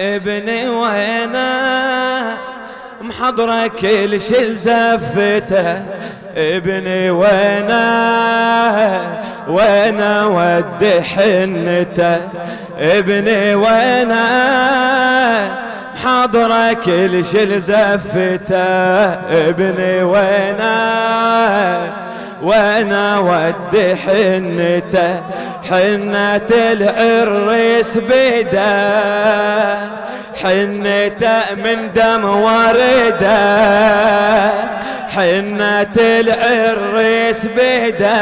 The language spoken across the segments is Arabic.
ابني وينه محضره كل شي زفته ابني وينه وينه ودي حنته. ابني وينه حضره كل شي زفته ابني وينه وأنا ودي حنته. حنة العريس بيده حنته من دم وردة. حنة العريس بيده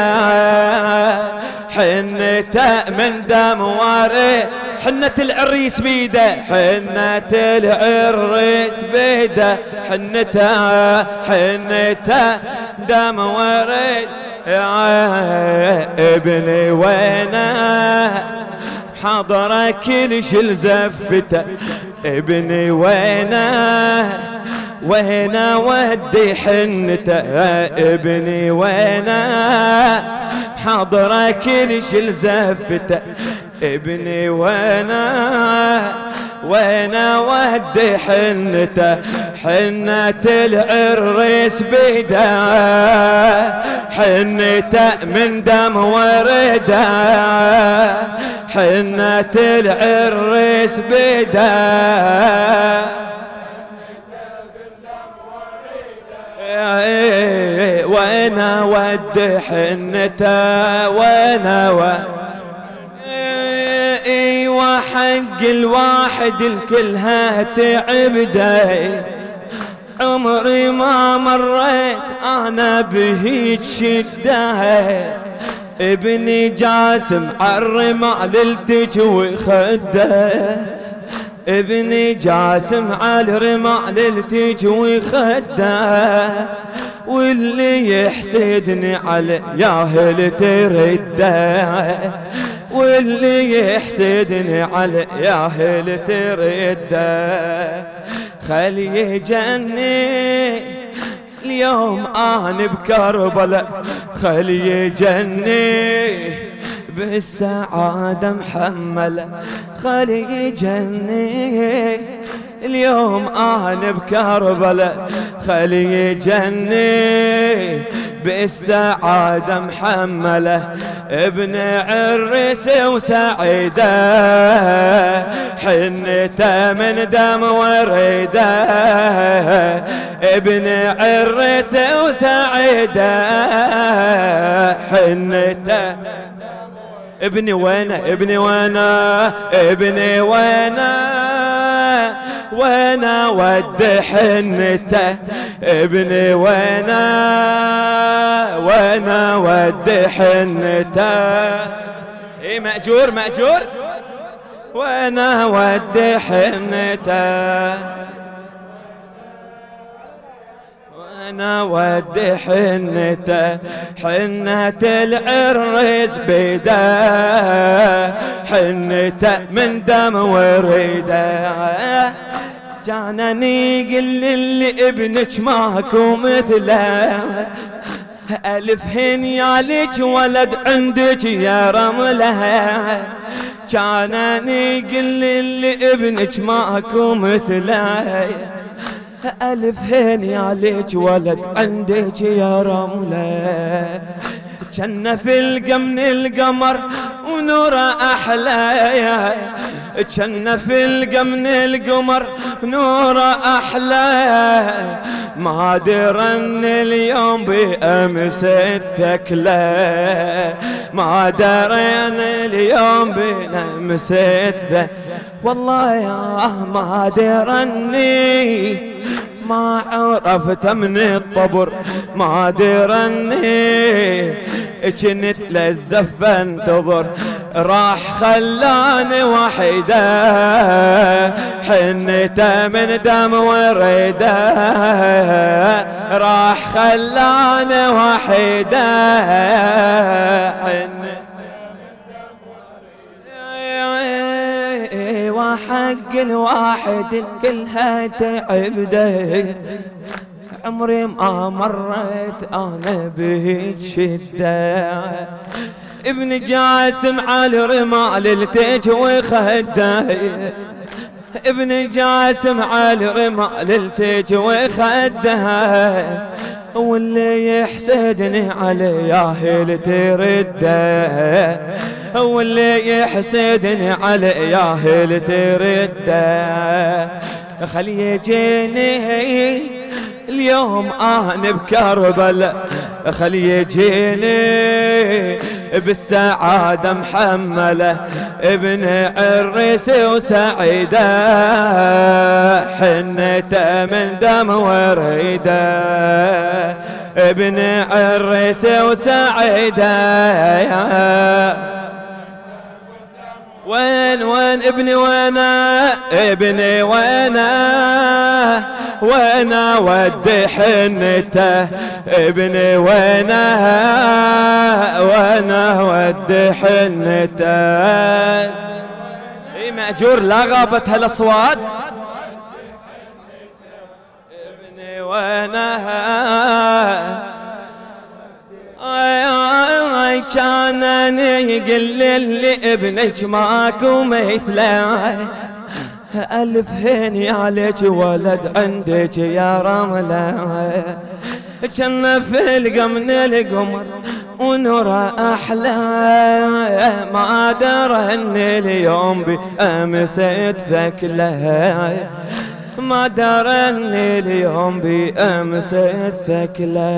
حنته من دم وردة. حنة العريس بيده حنة العريس بيده حنته حنته دم ورد ابني وينه. حضر كل شل زفته ابني وينه. وينه ودي حنته ابني وينه. حضر كل شل زفته ابني وأنا وأنا ودي حنته حنة العريس بيده حنته من دم ورده حنة العريس بيده. وأنا ود حنته وأنا ود حق الواحد الكلها تعبده عمري ما مريت أنا بهيج شده ابني جاسم عالرمال التجوي خده ابني جاسم على الرمال التجوي خده واللي يحسدني على ياهل ترده واللي يحسدني على ياهل ترده خلي يجني اليوم أنا بكربلاء. خلي يجني بالسعادة محملة. خلي يجني اليوم أنا بكربلاء. خلي يجني بالسعادة محملة ابن عرس وسعيدة. حنته من دم وريدة ابن عرس وسعيدة. حنته ابني وين ابني وين ابني وين وأنا ود حنته ابني وأنا وأنا ود حنته اي مأجور مأجور. وأنا ود حنته وأنا ود حنته حنة العرس بيده حنته من دم وريده جانني قل اللي ابنك ماكو مثله. ألف هنيالك ولد عندك يا رمله. جانني قل اللي ابنك ماكو مثله. ألف هنيالك ولد عندك يا رمله. جنة في القمن القمر ونوره أحلى. جنة في القمن القمر نوره أحلى. ما درن اليوم بأمس الثكلة. ما درن اليوم الثكلة. والله يا ما درني ما عرفت من الطبر. ما درني كنت للزفة انتظر راح خلاني وحيدة. حنته من دم وريده راح خلاني وحيدة. وحق الواحد كلها تعبده عمري ما مريت أنا بهيج شدة. ابن جاسم على رمال التج وخده. ابن جاسم على رمال التج وخدها واللي يحسدني على ياهل ترده. واللي يحسدني على ياهل ترده. خلي يجيني اليوم أنا بكربلاء خلي يجيني بالسعادة محملة ابن عريس وسعيدة. حنته من دم وريدة. ابن عريس وسعيدة. وين وين ابني وأنا؟ ابني وأنا. وأنا ودي حنته. ابني وأنا. وأنا ودي حنته. اي مأجور لا غابت هالأصوات. ابني وأنا. كان يقل لي ابنك ماكو مثله. ألف هني عليك ولد عندك يا رملة. كنا في من القمر ونور أحلى. ما ان اليوم بأمس ثكله ما درني اليوم بأمس الثكلة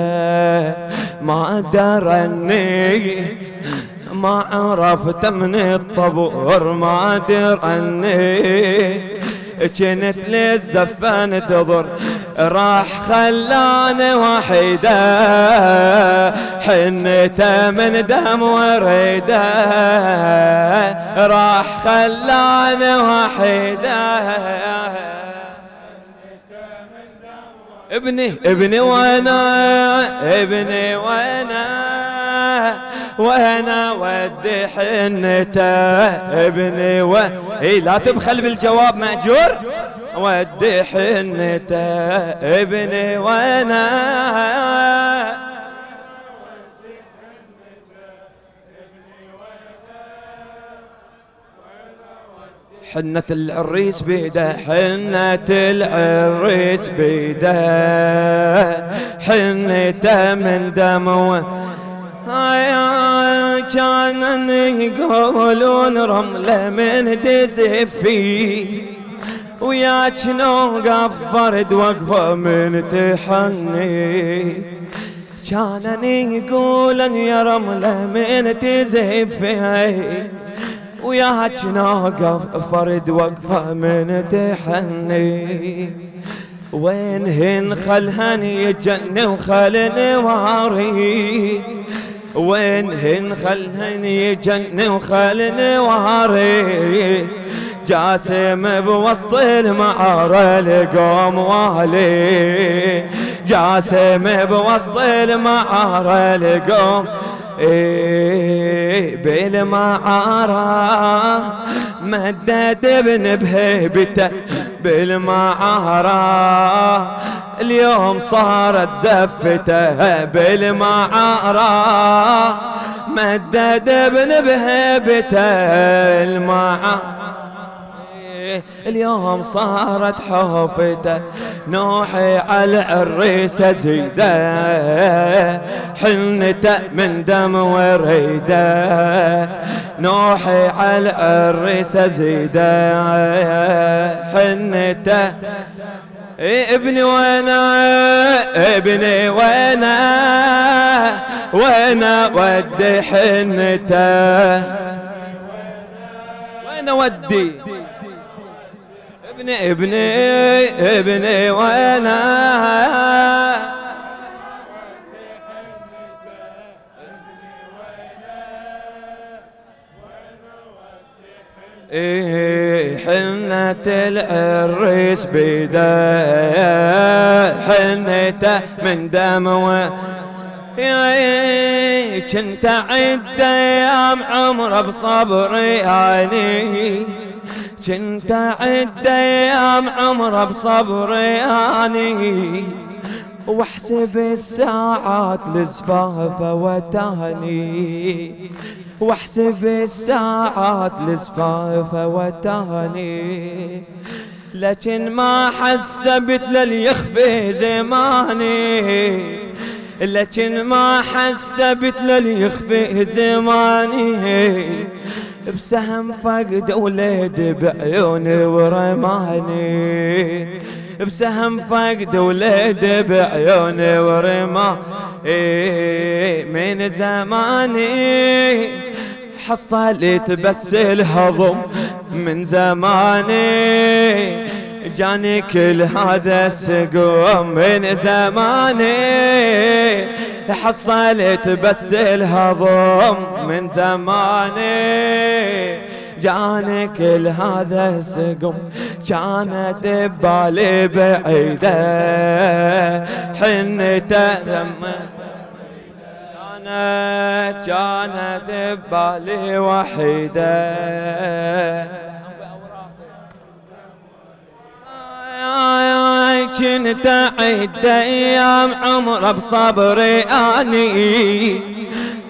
ما درني ما عرفت من الطبور ما درني كنت للزفان تضر. راح خلاني وحيدة حنته من دم وريدة. راح خلاني وحيدة. ابني ابني وأنا ابني وأنا وأنا ودي حنته. ابني و اي لا تبخل بالجواب مأجور. ودي حنته. ابني وأنا. حنة العريس بيده حنة العريس بيده. حنته من دمه كان يقولون رملة من دزفي وياك نوقف فرد وقفة من تحني. كان يقولن يا رملة من تزفي وياك نوقف فرد وقفة من تحني. وين هن خلهن يجن وخل نواري وين هن خلهن يجن وخل نواري جاسم بوسط المعارة لقوم والي جاسم بوسط المعارة لقوم إيه بالمعارة مدد ابن بهيبته بالمعارة اليوم صارت زفته بالمعارة مدد ابن بهيبته المعارة اليوم صارت حوفته نوحي على العريسة زيدة حنته من دم وريدة. نوحي على العريسة زيدة حنته ابني وأنا ابني وأنا وأنا ودي حنتة. وأنا ودي. ابني ابني ابني وأنا. حنة العريس بيده حنته من دم يا كنت عد أيام عمره بصبري يعني كنت عد أيام عمره بصبري أني واحسب الساعات لزفافة وتهني. واحسب الساعات لزفاف وتاني لكن ما حسبت لليخفي زماني. لكن ما حسبت لليخفي زماني. بسهم فقد ولد بعيوني ورماني. بسهم فقد ولد بعيوني ورماني. من زماني حصلت بس الهضم من زماني. جاني كل هذا السقوم من زماني حصلت بس الهضم من زماني جاني كل هذا السقم كانت ببالي بعيدة حنته كانت كانت ببالي وحيدة كنت أعد أيام عمر بصبري أني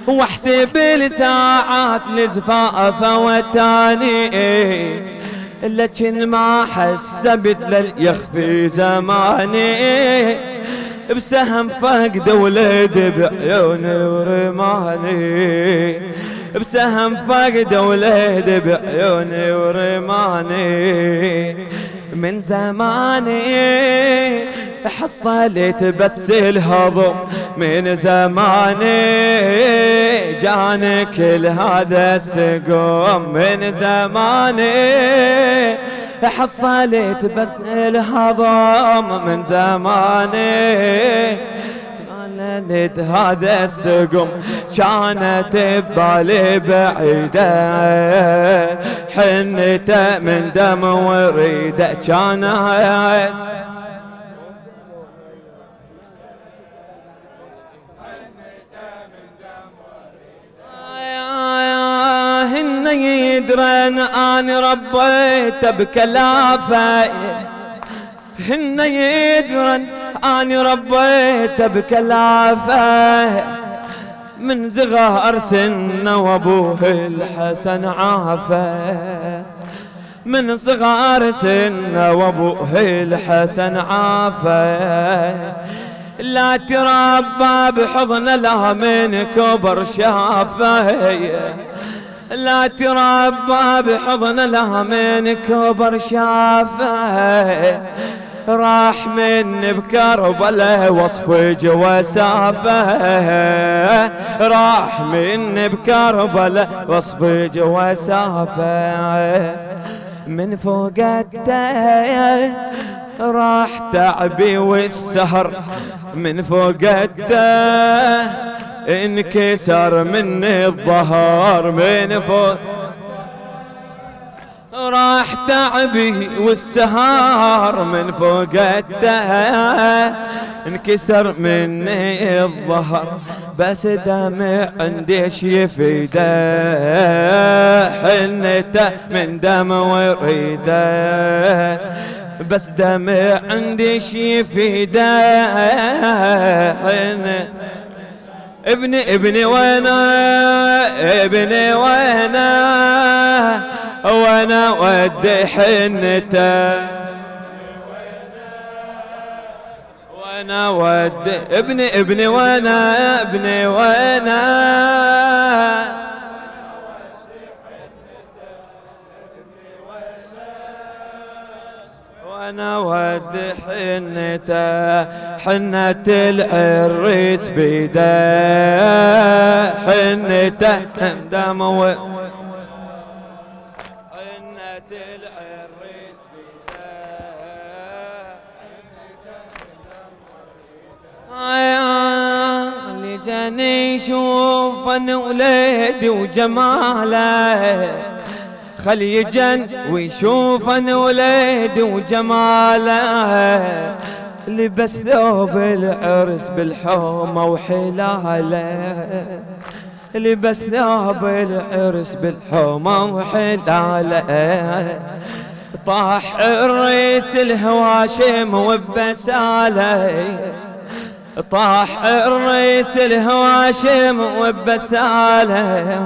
وأحسب الساعات لزفاف وتاني. لكن ما حسبت لليخفي زماني. بسهم فقد ولد بعيوني ورماني. بسهم فقد ولد بعيوني ورماني. من زماني حصلت بس الهضم. من زماني جاني كل هذا السقوم. من زماني حصلت بس الهضم. من زماني كانت هذا السقم كانت ببالي بعيدة. حنته من دم وريده كانت هن يدرن اني ربيت بكلافة. هن يدرن اني ربيت بكلافة. من زغار سنه وابوه الحسن عافه من صغار سنه وابوه الحسن عافه لا تربى بحضن لا من كبر شافه لا تربى بحضن لا من كبر شافه راح من بكربلاء وصف جواسافه. راح من بكربلاء وصف جواسافه. من فوق راح تعبي والسهر. من فوق انكسر مني الظهر. من فوق راح تعبي والسهار من فوق انكسر مني الظهر بس دمع عندي يفيده حنته من دم وريده بس دمع عندي يفيده حنته ابني ابني وأنا ابني وأنا وأنا ودي حنته. وأنا ودي ابني ابني وأنا ابني وأنا. وأنا ودي حنته. حنة العريس بيده. حنته دم يشوف أنا ولادي وجماله. خلي يجن ويشوف أنا ولادي وجماله. لبس ثوب العرس بالحومة وحلاله. لبس ثوب العرس بالحومة وحلاله. طاح الريس الهواشم وبساله. طاح الريس الهواشم وبساله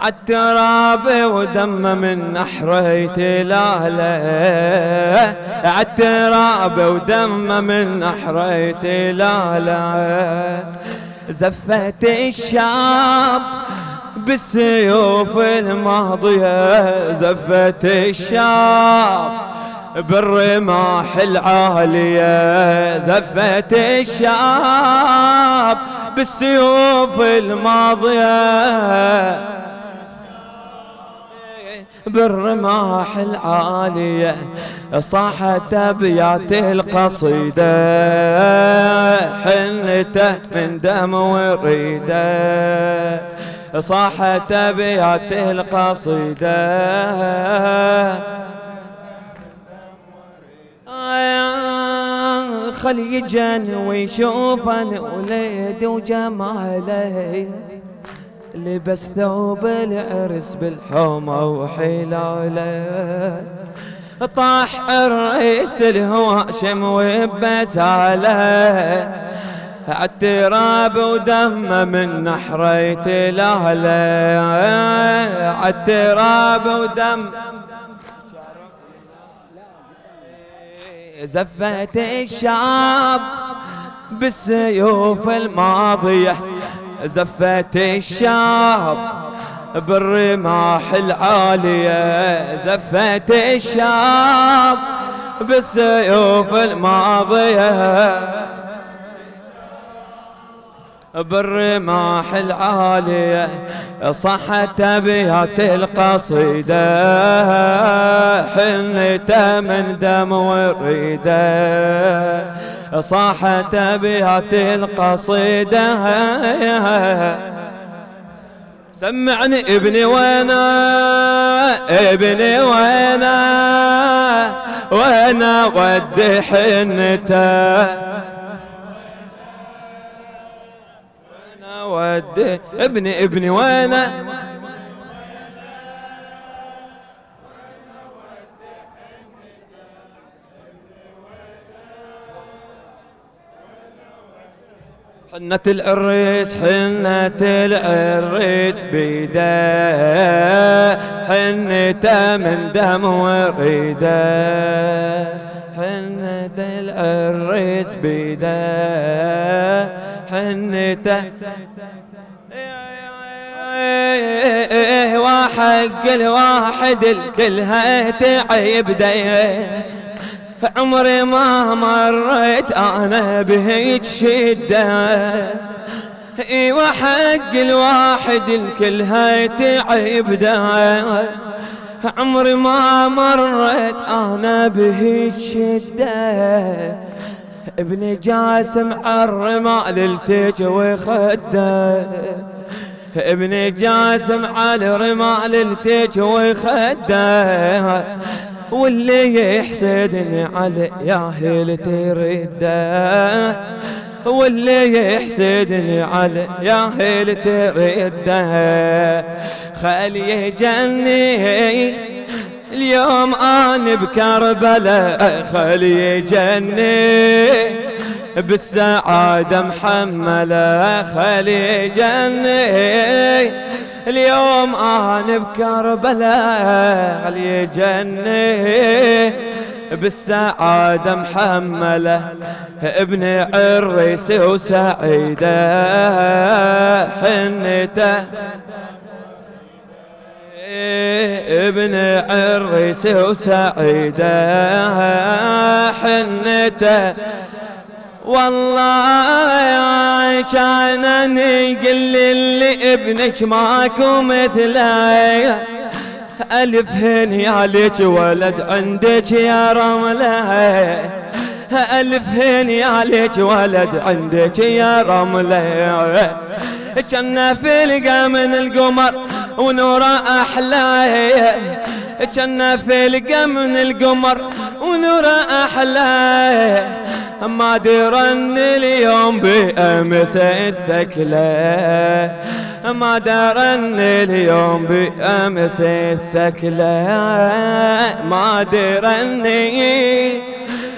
عالتراب ودم من نحره تلاله عالتراب ودم من نحره تلاله زفت الشاب بالسيوف الماضية. زفت الشاب بالرماح العالية زفت الشاب بالسيوف الماضية. بالرماح العالية صاحت أبيات القصيدة. حنته من دم وريدة. صاحت أبيات القصيدة. خلي يجن ويشوفن وليد وجماله لبس ثوب العرس بالحومة وحلاله طاح الرئيس الهواشم وبساله عالتراب ودم من نحريت الاهله عالتراب ودم زفت الشاب بالسيوف الماضية. زفت الشاب بالرماح العالية. زفت الشاب بالسيوف الماضية. بالرماح العالية صحت أبيات القصيدة حنته من دم وريدة. صاحت أبيات القصيدة سمعني ابني وأنا ابني وأنا وأنا ودي حنته ودي ابني ابني وأنا. حنة العريس حنة العريس بيده. حنته من دم وريده. حنة العريس بيده. حنته وحق الواحد الكل هتعيب ديه عمري ما مريت أنا بهيج شدة. اي وحق الواحد الكل هاي تعب ده عمري ما مريت أنا بهيج شدة. ابن جاسم الرمال التج وخده ابن جاسم على رمال التج وخده واللي يحسدني على ياهل ترده. واللي يحسدني على ياهل ترده. خلي جني اليوم أنا بكربلاء خلي جني بالسعادة محملة خلي جني اليوم أنا بكربلاء علي جني بالسعادة محملة ابن عريس وسعيدة حنته ابن عريس وسعيدة حنته والله كان يقول لي ابنك ماكو مثله. ألف هني عليك ولد عندك يا رملة. ألف هني عليك ولد عندك يا رملة. كنا فلقة من القمر ونوره أحلى. كنا فلقة من القمر ونوره أحلى. ما درن اليوم بأمس الثكلة. ما درن اليوم بأمس الثكلة. ما درني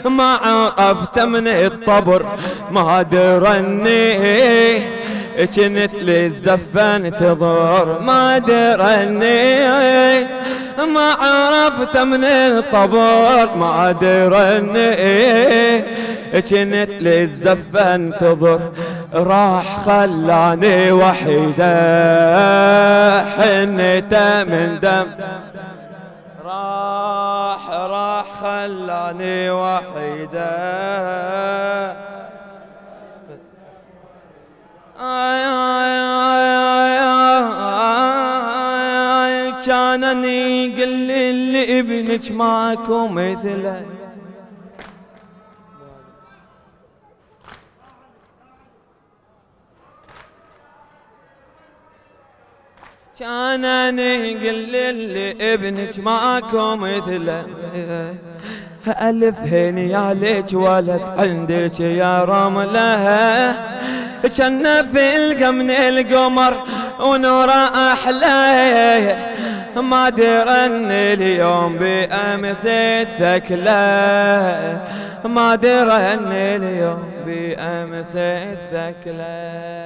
ما عرفت من الطبر. ما درني كنت للزفة انتظر ما درني ما عرفت من الطبر. ما درني كنت للزفة انتظر راح خلاني وحيدة حنته من دم راح راح خلاني وحيدة آي آي آي آي كانني قل لي ابنك ماكو مثله كان قل لي ابنك ماكو مثله ألف هني عليك ولد عندك يا رملة. كان في القمن القمر ونوره أحلى. ما درن اليوم بأمس ثكلة. ما درن اليوم بأمس ثكلة.